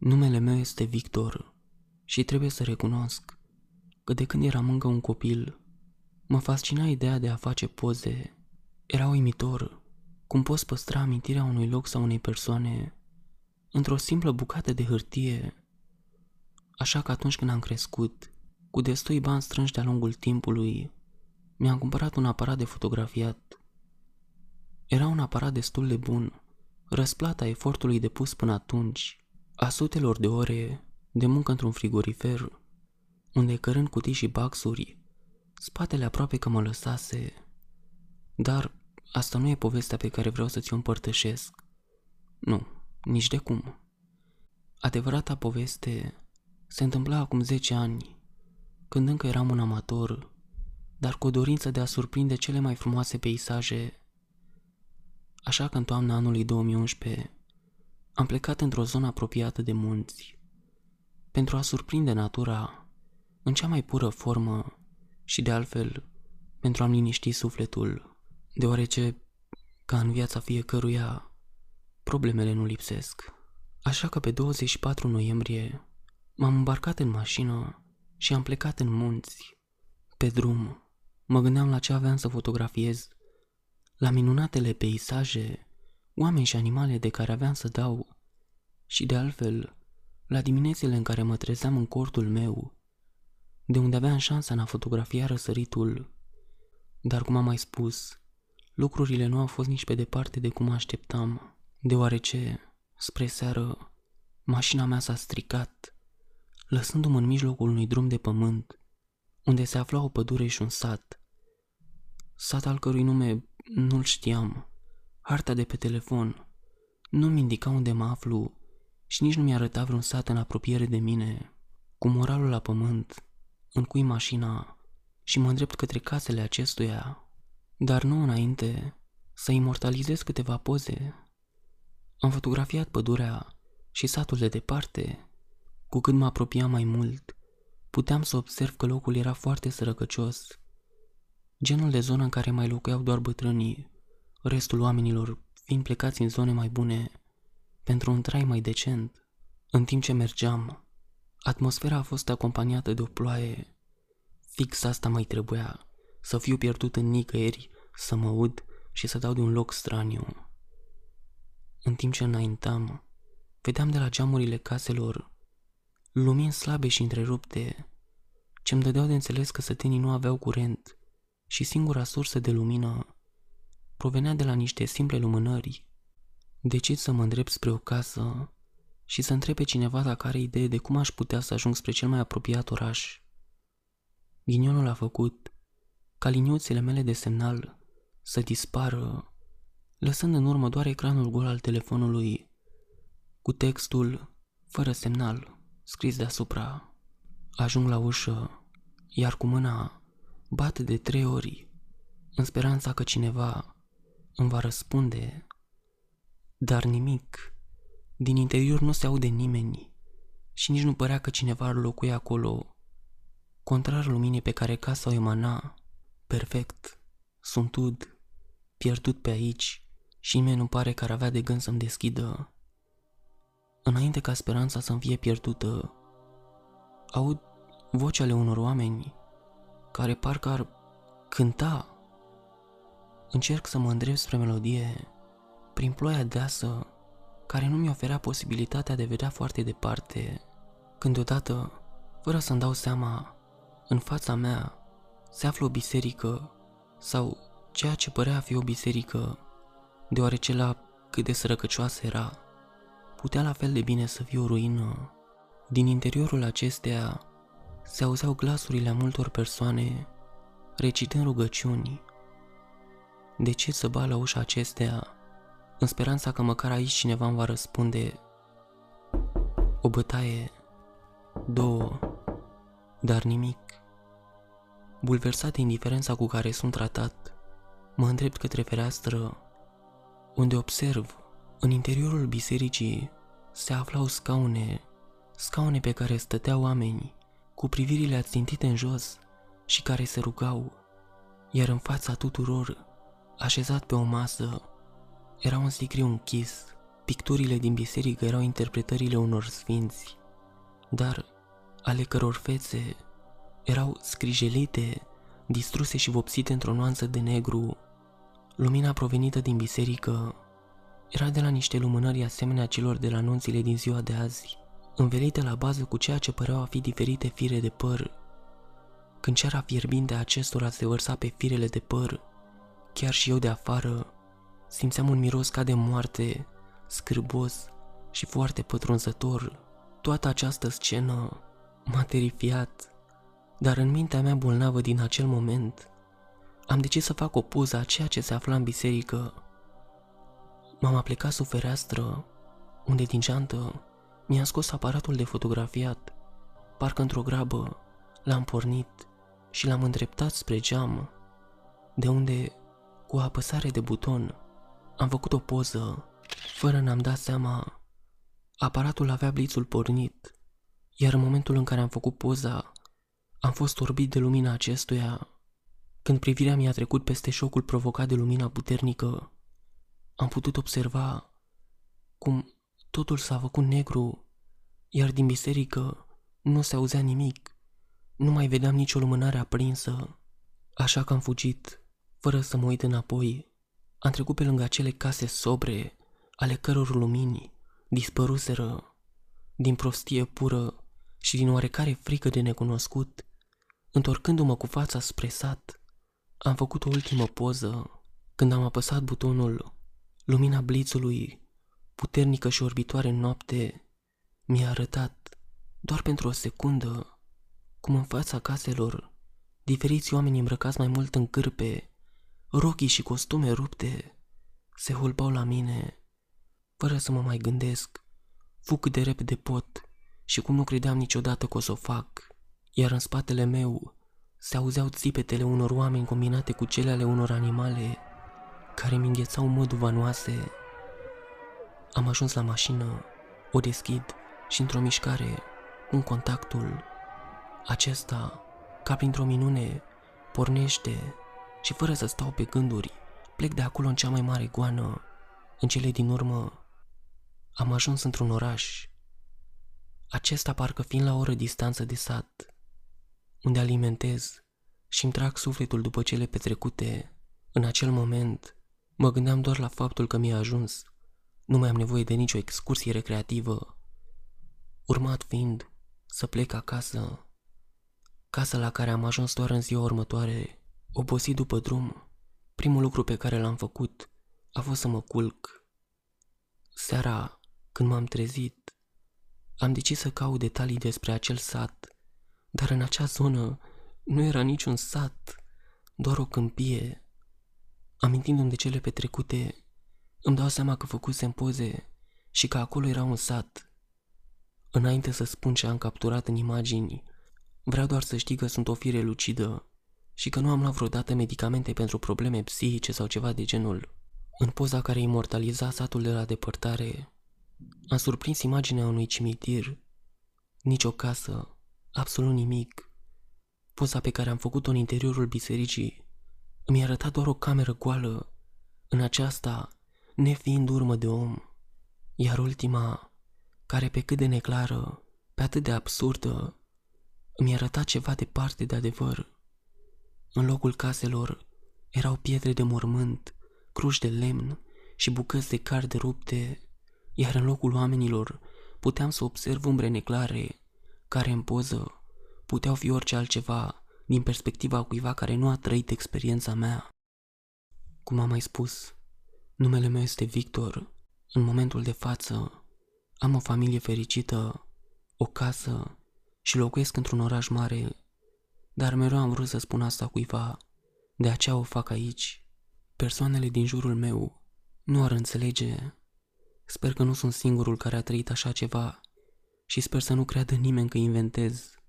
Numele meu este Victor și trebuie să recunosc că de când eram încă un copil, mă fascina ideea de a face poze. Era uimitor cum poți păstra amintirea unui loc sau unei persoane într-o simplă bucată de hârtie. Așa că atunci când am crescut, cu destui bani strânși de-a lungul timpului, mi-am cumpărat un aparat de fotografiat. Era un aparat destul de bun, răsplata efortului depus până atunci, a sutelor de ore de muncă într-un frigorifer, unde cărând cutii și baxuri, spatele aproape că mă lăsase. Dar asta nu e povestea pe care vreau să ți-o împărtășesc. Nu, nici de cum. Adevărata poveste se întâmpla acum 10 ani, când încă eram un amator, dar cu o dorință de a surprinde cele mai frumoase peisaje. Așa că în toamna anului 2011 am plecat într-o zonă apropiată de munți, pentru a surprinde natura în cea mai pură formă și de altfel pentru a-mi liniști sufletul, deoarece, ca în viața fiecăruia, problemele nu lipsesc. Așa că pe 24 noiembrie m-am îmbarcat în mașină și am plecat în munți. Pe drum, mă gândeam la ce aveam să fotografiez, la minunatele peisaje, oameni și animale de care aveam să dau și de altfel, la diminețile în care mă trezeam în cortul meu, de unde aveam șansa în a fotografia răsăritul, dar cum am mai spus, lucrurile nu au fost nici pe departe de cum așteptam, deoarece, spre seară, mașina mea s-a stricat, lăsându-mă în mijlocul unui drum de pământ, unde se afla o pădure și un sat. Sat al cărui nume nu-l știam, harta de pe telefon, nu-mi indica unde mă aflu și nici nu mi arăta vreun sat în apropiere de mine. Cu moralul la pământ, încui mașina și mă îndrept către casele acestuia, dar nu înainte să imortalizez câteva poze. Am fotografiat pădurea și satul de departe. Cu cât mă apropiam mai mult, puteam să observ că locul era foarte sărăcăcios. Genul de zonă în care mai locuiau doar bătrânii, restul oamenilor fiind plecați în zone mai bune pentru un trai mai decent. În timp ce mergeam, atmosfera a fost acompaniată de o ploaie. Fix asta mai trebuia, să fiu pierdut în nicăieri, să mă ud și să dau de un loc straniu. În timp ce înaintam, vedeam de la geamurile caselor lumini slabe și întrerupte, ce-mi dădeau de înțeles că sătenii nu aveau curent și singura sursă de lumină provenea de la niște simple lumânări Decid să mă îndrept spre o casă și să întreb pe cineva dacă are idee de cum aș putea să ajung spre cel mai apropiat oraș. Ghinionul a făcut ca liniuțele mele de semnal să dispară, lăsând în urmă doar ecranul gol al telefonului cu textul fără semnal scris deasupra. Ajung la ușă, iar cu mâna bat de trei ori în speranța că cineva îmi va răspunde dar nimic. Din interior nu se aude nimeni și nici nu părea că cineva ar locui acolo. Contrar luminii pe care casa o emana, perfect, sunt ud, pierdut pe aici și nimeni nu pare că ar avea de gând să-mi deschidă. Înainte ca speranța să-mi fie pierdută, aud vocea ale unor oameni care parcă ar cânta. Încerc să mă îndrept spre melodie, prin ploaia deasă, care nu mi oferea posibilitatea de vedea foarte departe, când deodată, fără să-mi dau seama, în fața mea se află o biserică sau ceea ce părea a fi o biserică, deoarece la cât de sărăcăcioasă era, putea la fel de bine să fie o ruină. Din interiorul acesteia se auzeau glasurile a multor persoane recitând rugăciuni. De ce să ba la ușa acestea în speranța că măcar aici cineva îmi va răspunde o bătaie, două, dar nimic. Bulversat de indiferența cu care sunt tratat, mă îndrept către fereastră, unde observ, în interiorul bisericii, se aflau scaune, scaune pe care stăteau oameni, cu privirile ațintite în jos și care se rugau, iar în fața tuturor, așezat pe o masă, era un sicriu închis, Picturile din biserică erau interpretările unor sfinți, dar ale căror fețe erau scrijelite, distruse și vopsite într-o nuanță de negru. Lumina provenită din biserică era de la niște lumânări asemenea celor de la nunțile din ziua de azi, învelite la bază cu ceea ce păreau a fi diferite fire de păr. Când ceara fierbinte acestora se vărsa pe firele de păr, chiar și eu de afară simțeam un miros ca de moarte, scârbos și foarte pătrunzător. Toată această scenă m-a terifiat, dar în mintea mea bolnavă din acel moment am decis să fac o poză a ceea ce se afla în biserică. M-am aplicat sub fereastră, unde din geantă mi-am scos aparatul de fotografiat. Parcă într-o grabă l-am pornit și l-am îndreptat spre geam, de unde, cu o apăsare de buton, am făcut o poză, fără n-am dat seama. Aparatul avea blițul pornit, iar în momentul în care am făcut poza, am fost orbit de lumina acestuia. Când privirea mi-a trecut peste șocul provocat de lumina puternică, am putut observa cum totul s-a făcut negru, iar din biserică nu se auzea nimic. Nu mai vedeam nicio lumânare aprinsă, așa că am fugit, fără să mă uit înapoi. Am trecut pe lângă acele case sobre, ale căror lumini dispăruseră din prostie pură și din oarecare frică de necunoscut. Întorcându-mă cu fața spre sat, am făcut o ultimă poză. Când am apăsat butonul, lumina blițului, puternică și orbitoare în noapte, mi-a arătat, doar pentru o secundă, cum în fața caselor, diferiți oameni îmbrăcați mai mult în cârpe, rochii și costume rupte, se hulbau la mine, fără să mă mai gândesc, fug cât de repede pot și cum nu credeam niciodată că o să o fac, iar în spatele meu se auzeau țipetele unor oameni combinate cu cele ale unor animale care mi înghețau mădu vanoase. Am ajuns la mașină, o deschid și într-o mișcare, un contactul acesta, ca printr-o minune, pornește și fără să stau pe gânduri, plec de acolo în cea mai mare goană. În cele din urmă, am ajuns într-un oraș. Acesta parcă fiind la o oră distanță de sat, unde alimentez și îmi trag sufletul după cele petrecute. În acel moment, mă gândeam doar la faptul că mi-a ajuns. Nu mai am nevoie de nicio excursie recreativă. Urmat fiind să plec acasă Casa la care am ajuns doar în ziua următoare, obosit după drum, primul lucru pe care l-am făcut a fost să mă culc. Seara, când m-am trezit, am decis să caut detalii despre acel sat, dar în acea zonă nu era niciun sat, doar o câmpie. Amintindu-mi de cele petrecute, îmi dau seama că făcusem poze și că acolo era un sat. Înainte să spun ce am capturat în imagini, Vreau doar să știi că sunt o fire lucidă și că nu am luat vreodată medicamente pentru probleme psihice sau ceva de genul. În poza care imortaliza satul de la depărtare, am surprins imaginea unui cimitir. Nici o casă, absolut nimic. Poza pe care am făcut-o în interiorul bisericii îmi arăta doar o cameră goală, în aceasta nefiind urmă de om. Iar ultima, care pe cât de neclară, pe atât de absurdă, îmi arăta ceva departe de adevăr. În locul caselor erau pietre de mormânt, cruși de lemn și bucăți de card rupte, iar în locul oamenilor puteam să observ umbre neclare, care în poză puteau fi orice altceva din perspectiva cuiva care nu a trăit experiența mea. Cum am mai spus, numele meu este Victor. În momentul de față am o familie fericită, o casă și locuiesc într-un oraș mare, dar mereu am vrut să spun asta cuiva, de aceea o fac aici. Persoanele din jurul meu nu ar înțelege. Sper că nu sunt singurul care a trăit așa ceva și sper să nu creadă nimeni că inventez.